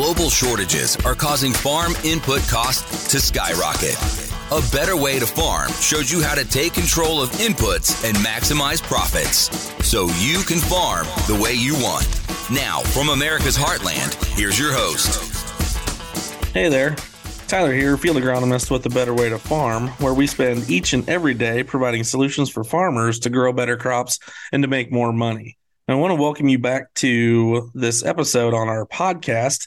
global shortages are causing farm input costs to skyrocket. A Better Way to Farm shows you how to take control of inputs and maximize profits so you can farm the way you want. Now, from America's Heartland, here's your host. Hey there. Tyler here, field agronomist with A Better Way to Farm, where we spend each and every day providing solutions for farmers to grow better crops and to make more money. I want to welcome you back to this episode on our podcast.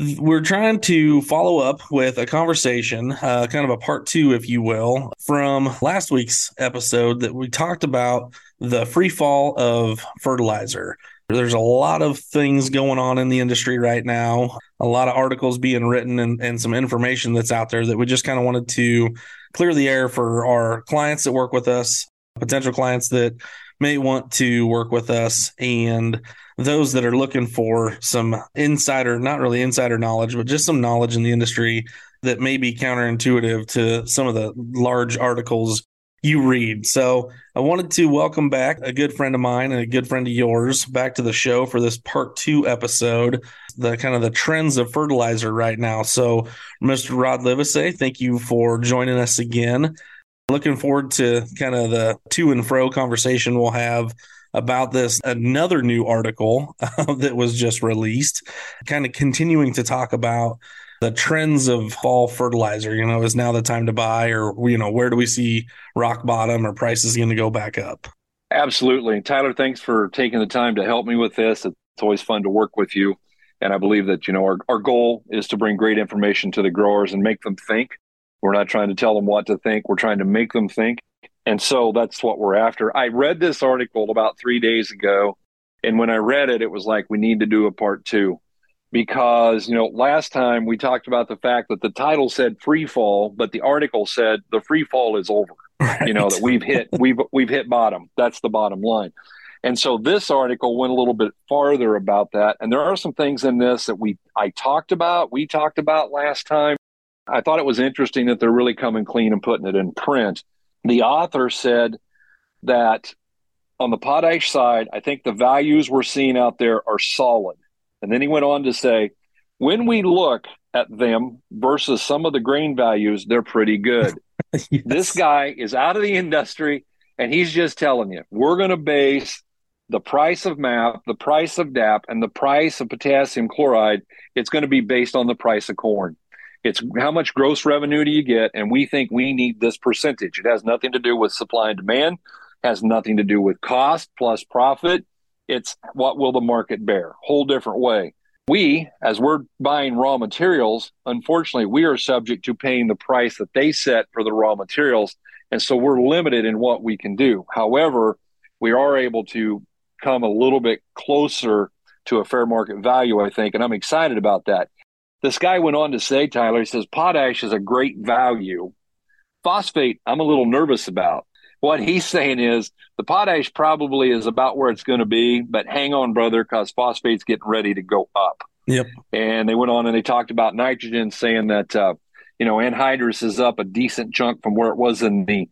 We're trying to follow up with a conversation, uh, kind of a part two, if you will, from last week's episode that we talked about the free fall of fertilizer. There's a lot of things going on in the industry right now, a lot of articles being written and, and some information that's out there that we just kind of wanted to clear the air for our clients that work with us, potential clients that may want to work with us and those that are looking for some insider, not really insider knowledge, but just some knowledge in the industry that may be counterintuitive to some of the large articles you read. So I wanted to welcome back a good friend of mine and a good friend of yours back to the show for this part two episode, the kind of the trends of fertilizer right now. So Mr. Rod Livesay, thank you for joining us again. Looking forward to kind of the to and fro conversation we'll have about this another new article uh, that was just released, kind of continuing to talk about the trends of fall fertilizer. You know, is now the time to buy, or you know, where do we see rock bottom or prices going to go back up? Absolutely, Tyler. Thanks for taking the time to help me with this. It's always fun to work with you, and I believe that you know our our goal is to bring great information to the growers and make them think we're not trying to tell them what to think. We're trying to make them think. And so that's what we're after. I read this article about three days ago. And when I read it, it was like, we need to do a part two. Because, you know, last time we talked about the fact that the title said free fall, but the article said the free fall is over. Right. You know, that we've hit we've we've hit bottom. That's the bottom line. And so this article went a little bit farther about that. And there are some things in this that we I talked about, we talked about last time I thought it was interesting that they're really coming clean and putting it in print. The author said that on the potash side, I think the values we're seeing out there are solid. And then he went on to say, when we look at them versus some of the grain values, they're pretty good. yes. This guy is out of the industry and he's just telling you, we're going to base the price of MAP, the price of DAP, and the price of potassium chloride. It's going to be based on the price of corn. It's how much gross revenue do you get? And we think we need this percentage. It has nothing to do with supply and demand, has nothing to do with cost plus profit. It's what will the market bear? Whole different way. We, as we're buying raw materials, unfortunately, we are subject to paying the price that they set for the raw materials. And so we're limited in what we can do. However, we are able to come a little bit closer to a fair market value, I think. And I'm excited about that. This guy went on to say, Tyler, he says, potash is a great value. Phosphate, I'm a little nervous about. What he's saying is the potash probably is about where it's going to be, but hang on, brother, because phosphate's getting ready to go up. Yep. And they went on and they talked about nitrogen, saying that, uh, you know, anhydrous is up a decent chunk from where it was in the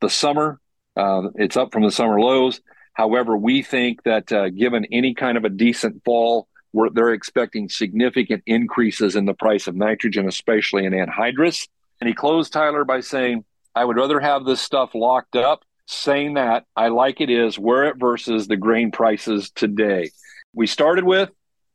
the summer. Uh, it's up from the summer lows. However, we think that uh, given any kind of a decent fall, where they're expecting significant increases in the price of nitrogen, especially in anhydrous. And he closed Tyler by saying, I would rather have this stuff locked up. Saying that, I like it is where it versus the grain prices today. We started with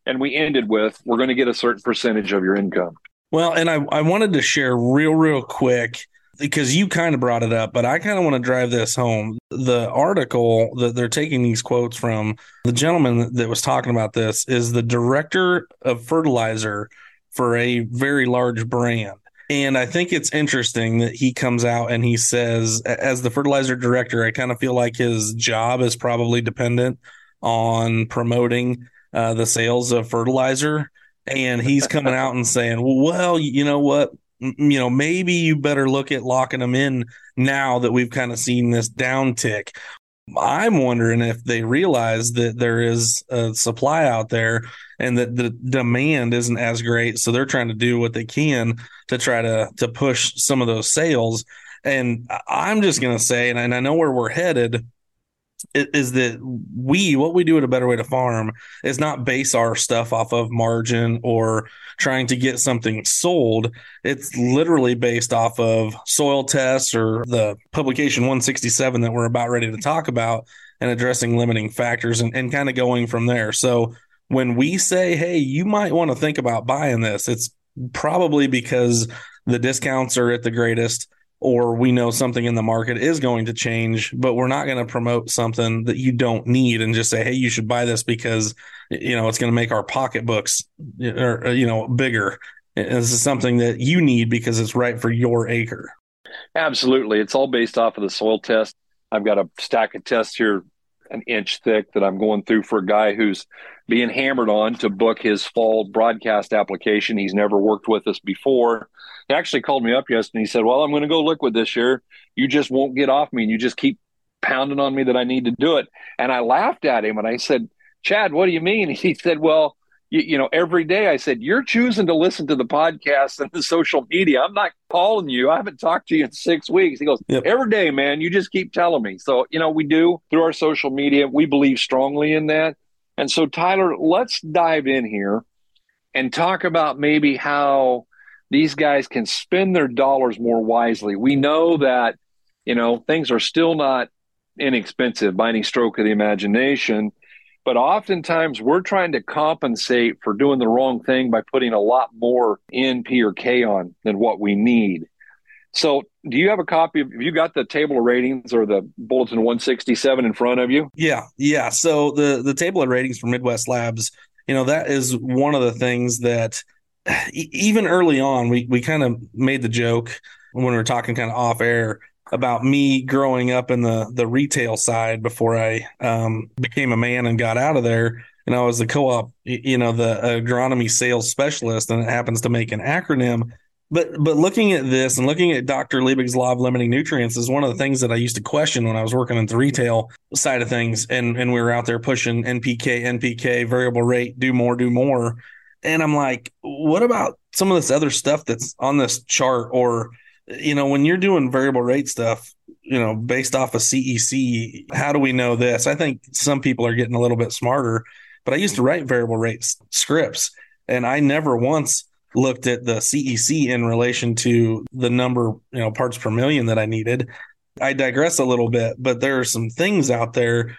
and we ended with, we're going to get a certain percentage of your income. Well, and I, I wanted to share real, real quick because you kind of brought it up, but I kind of want to drive this home. The article that they're taking these quotes from, the gentleman that was talking about this is the director of fertilizer for a very large brand. And I think it's interesting that he comes out and he says, as the fertilizer director, I kind of feel like his job is probably dependent on promoting uh, the sales of fertilizer. And he's coming out and saying, well, you know what? You know, maybe you better look at locking them in now that we've kind of seen this downtick. I'm wondering if they realize that there is a supply out there and that the demand isn't as great. So they're trying to do what they can to try to to push some of those sales. And I'm just gonna say, and I know where we're headed, is that we what we do at a better way to farm is not base our stuff off of margin or trying to get something sold. It's literally based off of soil tests or the publication 167 that we're about ready to talk about and addressing limiting factors and, and kind of going from there. So when we say hey you might want to think about buying this it's probably because the discounts are at the greatest or we know something in the market is going to change, but we're not going to promote something that you don't need and just say, "Hey, you should buy this because you know it's going to make our pocketbooks or uh, you know bigger." This is something that you need because it's right for your acre. Absolutely, it's all based off of the soil test. I've got a stack of tests here, an inch thick, that I'm going through for a guy who's being hammered on to book his fall broadcast application. He's never worked with us before he actually called me up yesterday. And he said, "Well, I'm going to go liquid this year. You just won't get off me, and you just keep pounding on me that I need to do it." And I laughed at him, and I said, "Chad, what do you mean?" He said, "Well." You, you know, every day I said, You're choosing to listen to the podcast and the social media. I'm not calling you. I haven't talked to you in six weeks. He goes, yep. Every day, man, you just keep telling me. So, you know, we do through our social media. We believe strongly in that. And so, Tyler, let's dive in here and talk about maybe how these guys can spend their dollars more wisely. We know that, you know, things are still not inexpensive by any stroke of the imagination, but oftentimes we're trying to compensate for doing the wrong thing by putting a lot more N, P, or K on than what we need. So, do you have a copy of? Have you got the table of ratings or the bulletin 167 in front of you? Yeah, yeah. So the the table of ratings for Midwest Labs, you know, that is one of the things that even early on, we we kind of made the joke when we were talking kind of off air about me growing up in the the retail side before I um, became a man and got out of there. And I was the co-op, you know, the agronomy sales specialist, and it happens to make an acronym. But but looking at this and looking at Dr. Liebig's law of limiting nutrients is one of the things that I used to question when I was working in the retail side of things, and and we were out there pushing NPK, NPK, variable rate, do more, do more and I'm like, what about some of this other stuff that's on this chart? Or, you know, when you're doing variable rate stuff, you know, based off of CEC, how do we know this? I think some people are getting a little bit smarter, but I used to write variable rate scripts and I never once looked at the CEC in relation to the number, you know, parts per million that I needed. I digress a little bit, but there are some things out there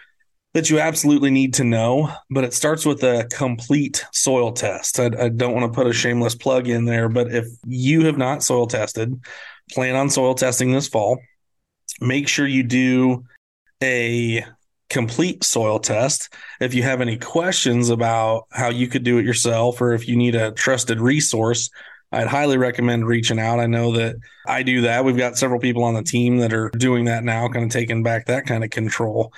that you absolutely need to know, but it starts with a complete soil test. I, I, don't want to put a shameless plug in there, but if you have not soil tested, plan on soil testing this fall. Make sure you do a complete soil test. If you have any questions about how you could do it yourself, or if you need a trusted resource, I'd highly recommend reaching out. I know that I do that. We've got several people on the team that are doing that now, kind of taking back that kind of control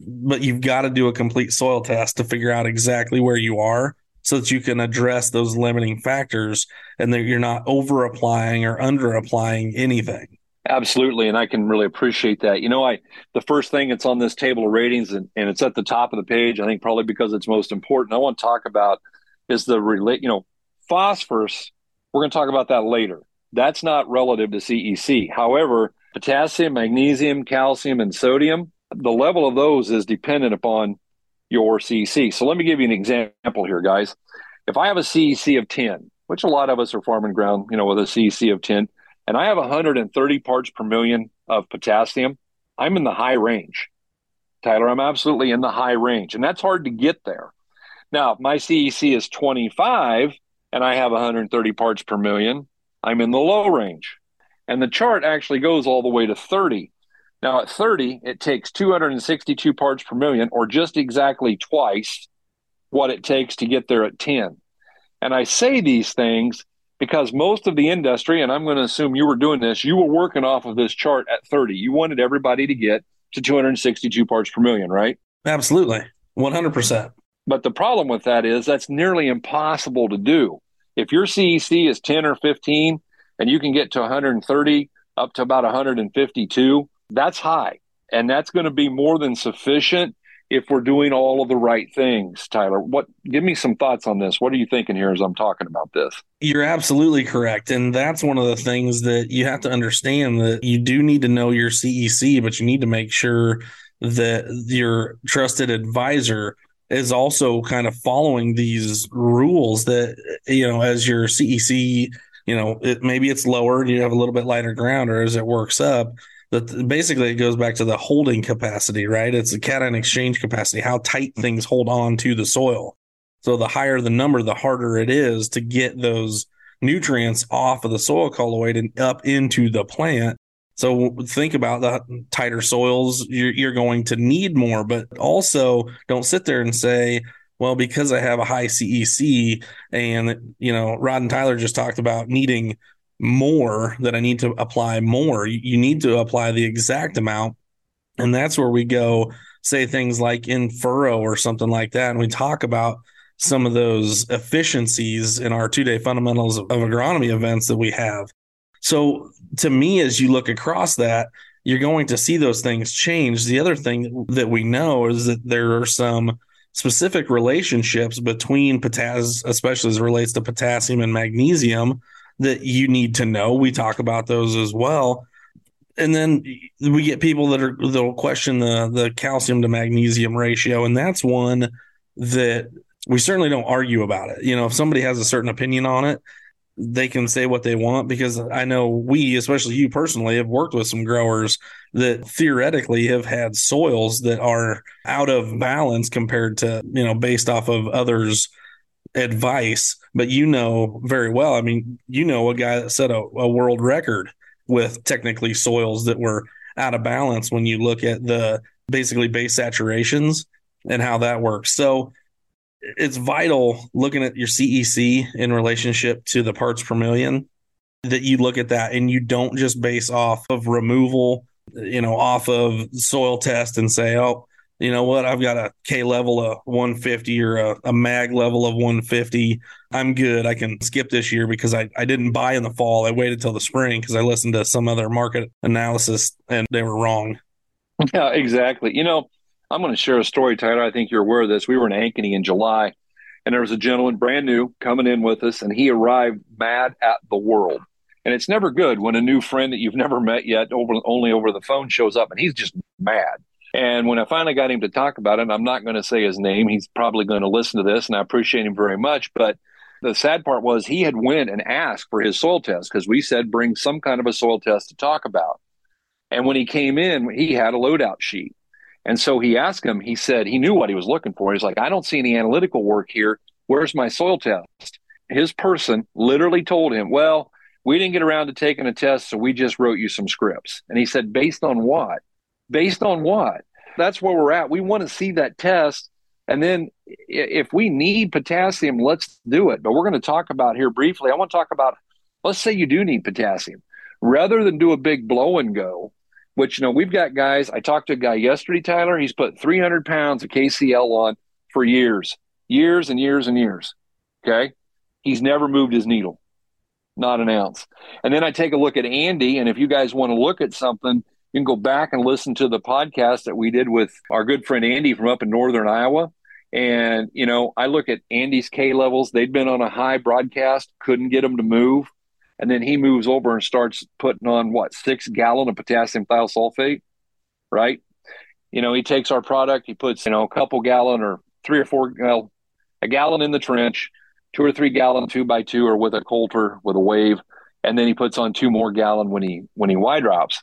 but you've got to do a complete soil test to figure out exactly where you are so that you can address those limiting factors and that you're not over applying or under applying anything. Absolutely. And I can really appreciate that. You know, I the first thing that's on this table of ratings and, and it's at the top of the page, I think probably because it's most important. I want to talk about is the relate, you know, phosphorus. We're going to talk about that later. That's not relative to CEC. However, potassium, magnesium, calcium, and sodium, the level of those is dependent upon your CEC. So let me give you an example here, guys. If I have a CEC of 10, which a lot of us are farming ground, you know, with a CEC of 10, and I have 130 parts per million of potassium, I'm in the high range. Tyler, I'm absolutely in the high range, and that's hard to get there. Now, if my CEC is 25 and I have 130 parts per million, I'm in the low range. And the chart actually goes all the way to 30. Now, at 30, it takes 262 parts per million, or just exactly twice what it takes to get there at 10. And I say these things because most of the industry, and I'm going to assume you were doing this, you were working off of this chart at 30. You wanted everybody to get to 262 parts per million, right? Absolutely. 100%. But the problem with that is that's nearly impossible to do. If your CEC is 10 or 15 and you can get to 130 up to about 152, that's high. And that's going to be more than sufficient if we're doing all of the right things, Tyler. What give me some thoughts on this? What are you thinking here as I'm talking about this? You're absolutely correct. And that's one of the things that you have to understand that you do need to know your CEC, but you need to make sure that your trusted advisor is also kind of following these rules that you know as your CEC you know it, maybe it's lower and you have a little bit lighter ground or as it works up that basically it goes back to the holding capacity right? It's the cation exchange capacity how tight things hold on to the soil. So the higher the number the harder it is to get those nutrients off of the soil colloid and up into the plant. So think about the tighter soils, you're, you're going to need more, but also don't sit there and say, well, because I have a high CEC and, you know, Rod and Tyler just talked about needing more that I need to apply more. You, need to apply the exact amount. And that's where we go say things like in furrow or something like that. And we talk about some of those efficiencies in our two day fundamentals of, of agronomy events that we have. So to me, as you look across that, you're going to see those things change. The other thing that we know is that there are some specific relationships between potassium, especially as it relates to potassium and magnesium, that you need to know. We talk about those as well. And then we get people that are that'll question the the calcium to magnesium ratio, and that's one that we certainly don't argue about it. You know, if somebody has a certain opinion on it, they can say what they want because I know we, especially you personally, have worked with some growers that theoretically have had soils that are out of balance compared to, you know, based off of others' advice. But you know very well, I mean, you know, a guy that set a, a world record with technically soils that were out of balance when you look at the basically base saturations and how that works. So, it's vital looking at your CEC in relationship to the parts per million that you look at that and you don't just base off of removal, you know, off of soil test and say, oh, you know what, I've got a K level of 150 or a, a mag level of 150. I'm good. I can skip this year because I, I didn't buy in the fall. I waited till the spring because I listened to some other market analysis and they were wrong. Yeah, exactly. You know, I'm going to share a story, Tyler. I think you're aware of this. We were in Ankeny in July, and there was a gentleman brand new coming in with us, and he arrived mad at the world. And it's never good when a new friend that you've never met yet, over only over the phone, shows up, and he's just mad. And when I finally got him to talk about it, I'm not going to say his name. He's probably going to listen to this, and I appreciate him very much. But the sad part was he had went and asked for his soil test because we said bring some kind of a soil test to talk about. And when he came in, he had a loadout sheet. And so he asked him, he said he knew what he was looking for. He's like, I don't see any analytical work here. Where's my soil test? His person literally told him, Well, we didn't get around to taking a test, so we just wrote you some scripts. And he said, Based on what? Based on what? That's where we're at. We want to see that test. And then if we need potassium, let's do it. But we're going to talk about here briefly. I want to talk about, let's say you do need potassium. Rather than do a big blow and go, which you know we've got guys. I talked to a guy yesterday, Tyler. He's put 300 pounds of KCL on for years, years and years and years. Okay, he's never moved his needle, not an ounce. And then I take a look at Andy, and if you guys want to look at something, you can go back and listen to the podcast that we did with our good friend Andy from up in northern Iowa. And you know, I look at Andy's K levels; they'd been on a high broadcast, couldn't get them to move and then he moves over and starts putting on what six gallon of potassium thiosulfate, right? You know, he takes our product, he puts you know a couple gallon or three or four, well, a gallon in the trench, two or three gallon two by two or with a coulter with a wave, and then he puts on two more gallon when he when he Y drops,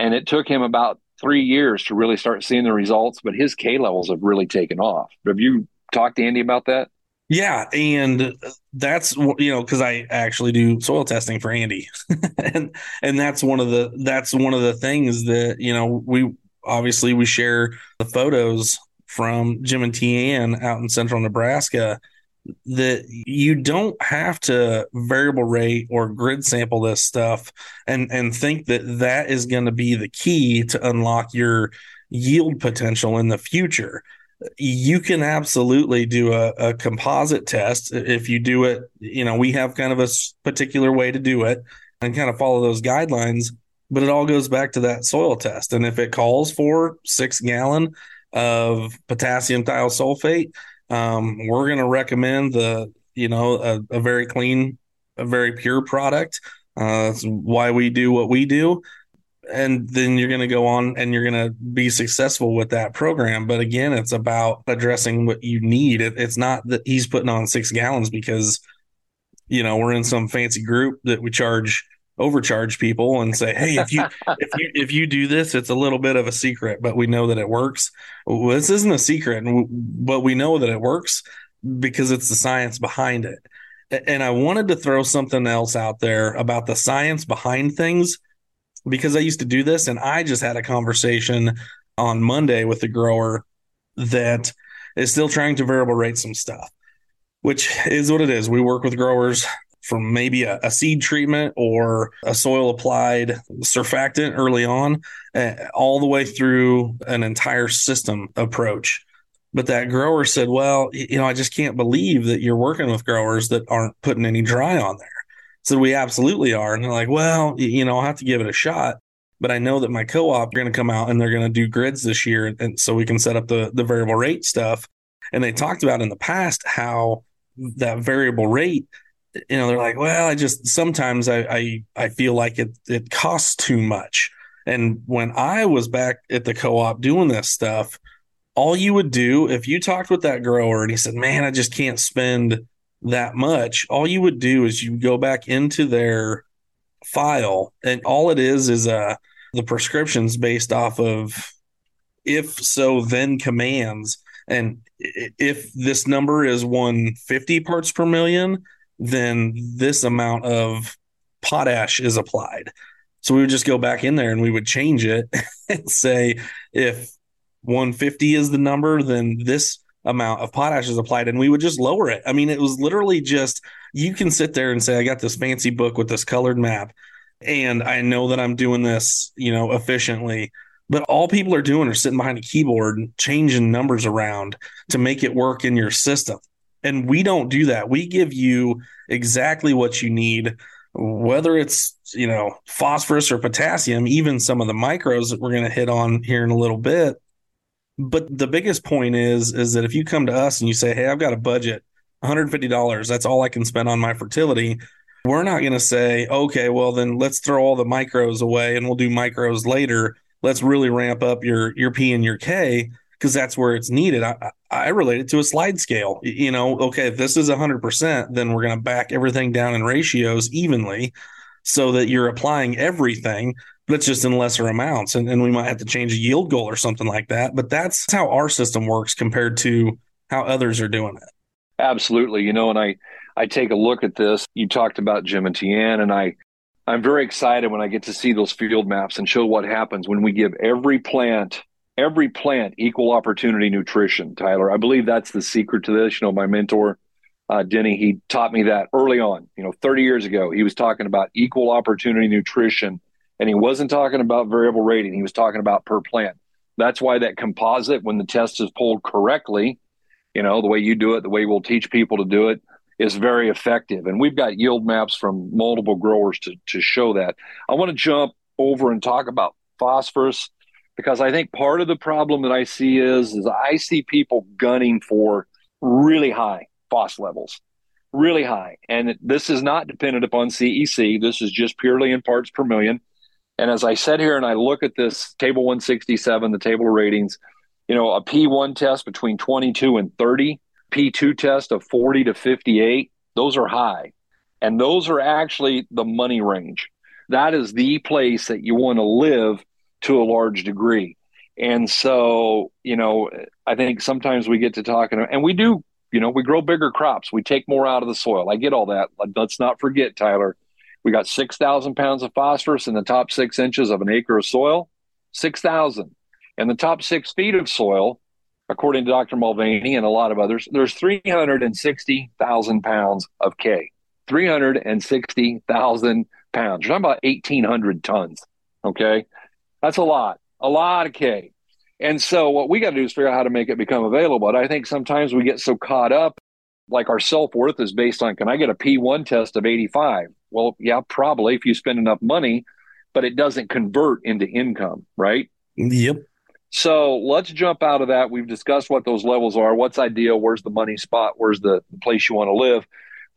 and it took him about three years to really start seeing the results, but his K levels have really taken off. Have you talked to Andy about that? Yeah, and that's you know because I actually do soil testing for Andy, and and that's one of the that's one of the things that you know we obviously we share the photos from Jim and Tian out in central Nebraska that you don't have to variable rate or grid sample this stuff and and think that that is going to be the key to unlock your yield potential in the future. You can absolutely do a, a, composite test if you do it you know we have kind of a particular way to do it and kind of follow those guidelines but it all goes back to that soil test. And if it calls for six gallon of potassium thiosulfate um, we're going to recommend the you know a, a, very clean a very pure product uh, that's why we do what we do and then you're going to go on and you're going to be successful with that program. But again, it's about addressing what you need. It, it's not that he's putting on six gallons because, you know, we're in some fancy group that we charge overcharge people and say, "Hey, if you if you if you do this, it's a little bit of a secret, but we know that it works." Well, this isn't a secret, but we know that it works because it's the science behind it. And I wanted to throw something else out there about the science behind things because I used to do this, and I just had a conversation on Monday with the grower that is still trying to variable rate some stuff, which is what it is. We work with growers from maybe a, a, seed treatment or a soil applied surfactant early on, uh, all the way through an entire system approach. But that grower said, Well, you know, I just can't believe that you're working with growers that aren't putting any dry on there. So we absolutely are. And they're like, Well, you know, I'll have to give it a shot. But I know that my co op are going to come out and they're going to do grids this year. And so we can set up the, the variable rate stuff. And they talked about in the past how that variable rate you know, they're like, well, I just sometimes I I, I feel like it it costs too much. And when I was back at the co-op doing this stuff, all you would do if you talked with that grower and he said, "Man, I just can't spend that much," all you would do is you go back into their file, and all it is is uh the prescriptions based off of if so then commands and if this number is 150 parts per million then this amount of potash is applied. So we would just go back in there and we would change it and say if 150 is the number, then this amount of potash is applied and we would just lower it. I mean, it was literally just you can sit there and say, I got this fancy book with this colored map and I know that I'm doing this, you know, efficiently. But all people are doing are sitting behind a keyboard changing numbers around to make it work in your system. And we don't do that. We give you exactly what you need, whether it's, you know, phosphorus or potassium, even some of the micros that we're going to hit on here in a little bit. But the biggest point is is that if you come to us and you say, "Hey, I've got a budget, $150, that's all I can spend on my fertility." We're not going to say, "Okay, well then let's throw all the micros away and we'll do micros later. Let's really ramp up your your P and your K." because that's where it's needed. I, I relate it to a slide scale. You know, okay, if this is 100%, then we're going to back everything down in ratios evenly so that you're applying everything, but it's just in lesser amounts. And, and we might have to change a yield goal or something like that. But that's how our system works compared to how others are doing it. Absolutely. You know, and I, I take a look at this. You talked about Jim and Tian, and I, I'm very excited when I get to see those field maps and show what happens when we give every plant every plant equal opportunity nutrition, Tyler. I believe that's the secret to this. You know, my mentor, uh, Denny, he taught me that early on, you know, 30 years ago. He was talking about equal opportunity nutrition, and he wasn't talking about variable rating. He was talking about per plant. That's why that composite, when the test is pulled correctly, you know, the way you do it, the way we'll teach people to do it, is very effective. And we've got yield maps from multiple growers to, to show that. I want to jump over and talk about phosphorus because I think part of the problem that I see is is I see people gunning for really high phos levels, really high, and this is not dependent upon CEC. This is just purely in parts per million. And as I sit here and I look at this table 167, the table of ratings, you know, a P1 test between 22 and 30, P2 test of 40 to 58, those are high. And those are actually the money range. That is the place that you want to live to a large degree. And so, you know, I think sometimes we get to talking, and we do, you know, we grow bigger crops. We take more out of the soil. I get all that. Let's not forget, Tyler, we got 6,000 pounds of phosphorus in the top six inches of an acre of soil. 6,000. And the top six feet of soil, according to Dr. Mulvaney and a lot of others, there's 360,000 pounds of K. 360,000 pounds. You're talking about 1,800 tons. Okay. That's a lot, a lot of K. And so what we got to do is figure out how to make it become available. But I think sometimes we get so caught up, like our self worth is based on can I get a P1 test of 85? Well, yeah, probably if you spend enough money, but it doesn't convert into income, right? Yep. So let's jump out of that. We've discussed what those levels are, what's ideal, where's the money spot, where's the place you want to live.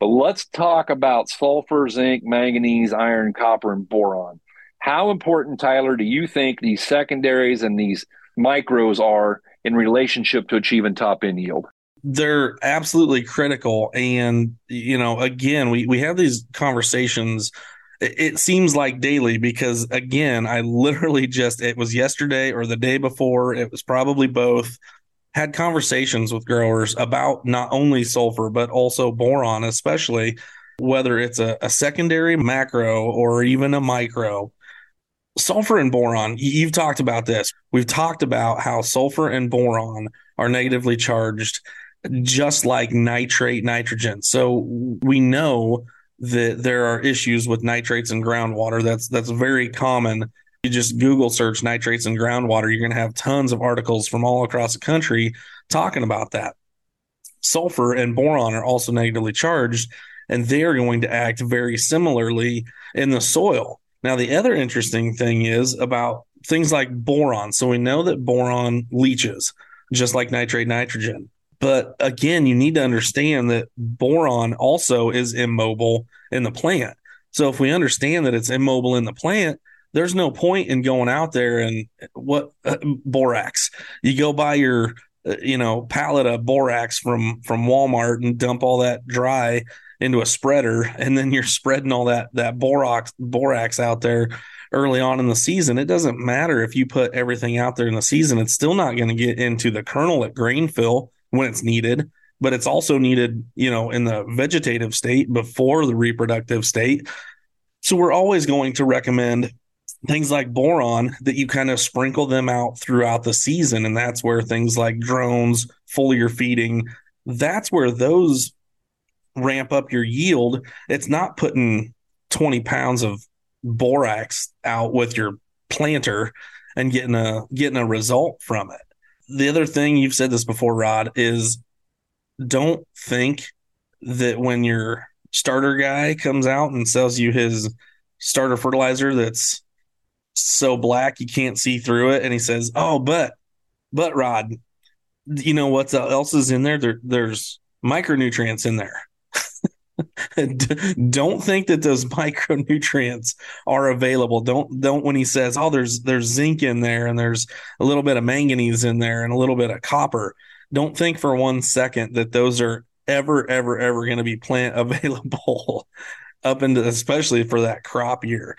But let's talk about sulfur, zinc, manganese, iron, copper, and boron How important, Tyler, do you think these secondaries and these micros are in relationship to achieving top end yield? They're absolutely critical. And, you know, again, we, we have these conversations. It, seems like daily because, again, I literally just, it was yesterday or the day before, it was probably both had conversations with growers about not only sulfur but also boron especially whether it's a, a, secondary macro or even a micro sulfur and boron you've talked about this we've talked about how sulfur and boron are negatively charged just like nitrate nitrogen so we know that there are issues with nitrates in groundwater that's that's very common you just Google search nitrates in groundwater, you're going to have tons of articles from all across the country talking about that. Sulfur and boron are also negatively charged, and they are going to act very similarly in the soil. Now, the other interesting thing is about things like boron. So we know that boron leaches, just like nitrate nitrogen. But again, you need to understand that boron also is immobile in the plant. So if we understand that it's immobile in the plant, there's no point in going out there and what uh, borax. You go buy your uh, you know pallet of borax from from Walmart and dump all that dry into a spreader and then you're spreading all that that borax borax out there early on in the season. It doesn't matter if you put everything out there in the season. It's still not going to get into the kernel at grain fill when it's needed but it's also needed you know in the vegetative state before the reproductive state. So we're always going to recommend things like boron that you kind of sprinkle them out throughout the season and that's where things like drones foliar feeding that's where those ramp up your yield it's not putting 20 pounds of borax out with your planter and getting a getting a result from it the other thing you've said this before rod is don't think that when your starter guy comes out and sells you his starter fertilizer that's so black you can't see through it. And he says, "Oh, but, but Rod, you know what else is in there? there there's micronutrients in there." don't think that those micronutrients are available. Don't don't when he says, "Oh, there's there's zinc in there and there's a little bit of manganese in there and a little bit of copper." Don't think for one second that those are ever ever ever going to be plant available up into especially for that crop year.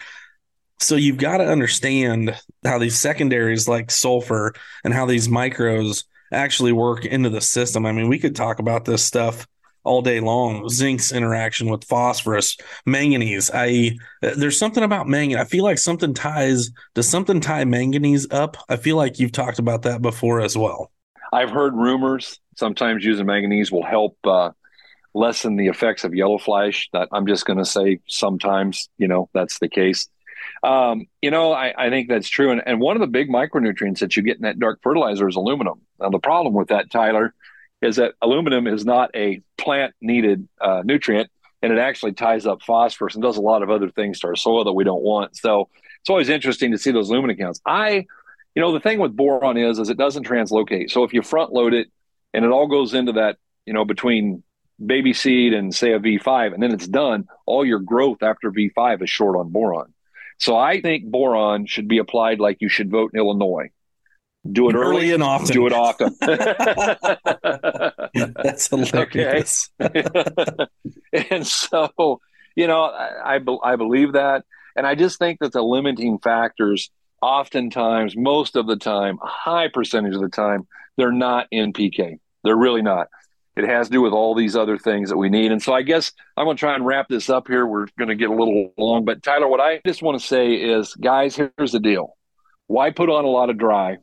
So you've got to understand how these secondaries like sulfur and how these micros actually work into the system. I mean, we could talk about this stuff all day long. Zinc's interaction with phosphorus, manganese. I there's something about manganese. I feel like something ties does something tie manganese up? I feel like you've talked about that before as well. I've heard rumors sometimes using manganese will help uh, lessen the effects of yellow flash. That I'm just going to say sometimes, you know, that's the case. Um, you know, I, I, think that's true. And, and one of the big micronutrients that you get in that dark fertilizer is aluminum. Now, the problem with that, Tyler, is that aluminum is not a plant needed uh, nutrient and it actually ties up phosphorus and does a lot of other things to our soil that we don't want. So it's always interesting to see those lumen counts. I, you know, the thing with boron is, is it doesn't translocate. So if you front load it and it all goes into that, you know, between baby seed and say a V5, and then it's done, all your growth after V5 is short on boron. So I think boron should be applied like you should vote in Illinois. Do it early, early and often. Do it often. That's hilarious. and so, you know, I, I, I believe that. And I just think that the limiting factors, oftentimes, most of the time, a high percentage of the time, they're not in PK. They're really not. It has to do with all these other things that we need. And so I guess I'm going to try and wrap this up here. We're going to get a little long. But Tyler, what I just want to say is, guys, here's the deal. Why put on a lot of dry?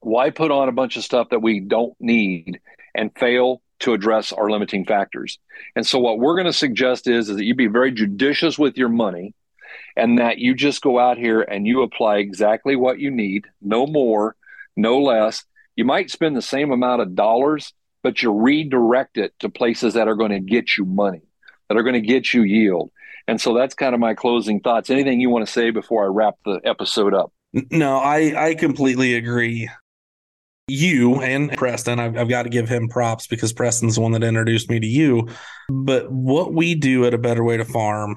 Why put on a bunch of stuff that we don't need and fail to address our limiting factors? And so what we're going to suggest is, is that you be very judicious with your money and that you just go out here and you apply exactly what you need, no more, no less. You might spend the same amount of dollars but you redirect it to places that are going to get you money, that are going to get you yield. And so that's kind of my closing thoughts. Anything you want to say before I wrap the episode up? No, I, I completely agree. You and Preston, I've, I've got to give him props because Preston's the one that introduced me to you. But what we do at A Better Way to Farm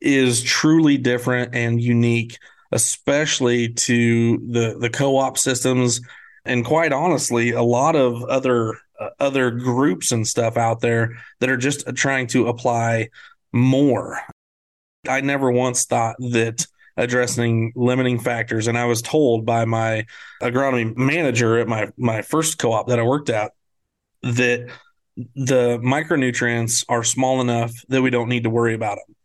is truly different and unique especially to the the co-op systems and quite honestly a lot of other uh, other groups and stuff out there that are just trying to apply more. I never once thought that addressing limiting factors. And I was told by my agronomy manager at my my first co-op that I worked at that the micronutrients are small enough that we don't need to worry about them.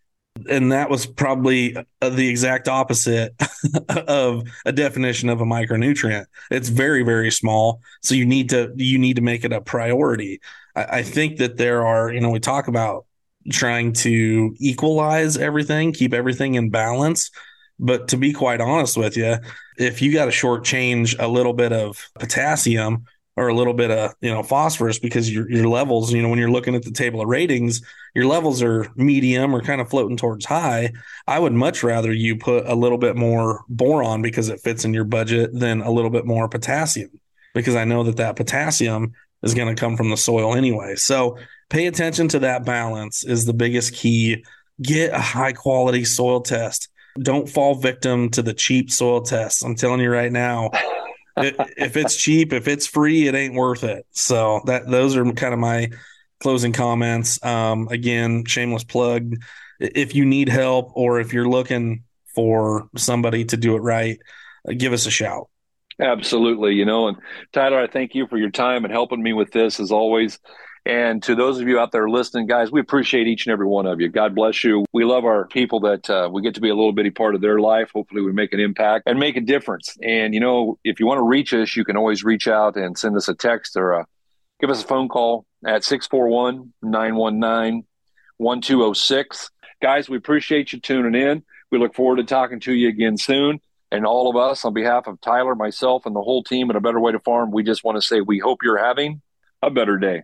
And that was probably uh, the exact opposite of a definition of a micronutrient. It's very very small so you need to you need to make it a priority. I, I, think that there are you know we talk about trying to equalize everything keep everything in balance but to be quite honest with you if you got to shortchange a little bit of potassium or a little bit of you know phosphorus because your your levels you know when you're looking at the table of ratings your levels are medium or kind of floating towards high i would much rather you put a little bit more boron because it fits in your budget than a little bit more potassium because i know that that potassium is going to come from the soil anyway. So pay attention to that balance is the biggest key. Get a high quality soil test don't fall victim to the cheap soil tests i'm telling you right now if it's cheap, if it's free, it ain't worth it. So that those are kind of my closing comments. Um, again, shameless plug. If you need help or if you're looking for somebody to do it right, uh, give us a shout. Absolutely. You know, and Tyler, I thank you for your time and helping me with this as always. And to those of you out there listening, guys, we appreciate each and every one of you. God bless you. We love our people that uh, we get to be a little bitty part of their life. Hopefully, we make an impact and make a difference. And, you know, if you want to reach us, you can always reach out and send us a text or a, give us a phone call at 641 919 1206. Guys, we appreciate you tuning in. We look forward to talking to you again soon. And all of us, on behalf of Tyler, myself, and the whole team at A Better Way to Farm, we just want to say we hope you're having a better day.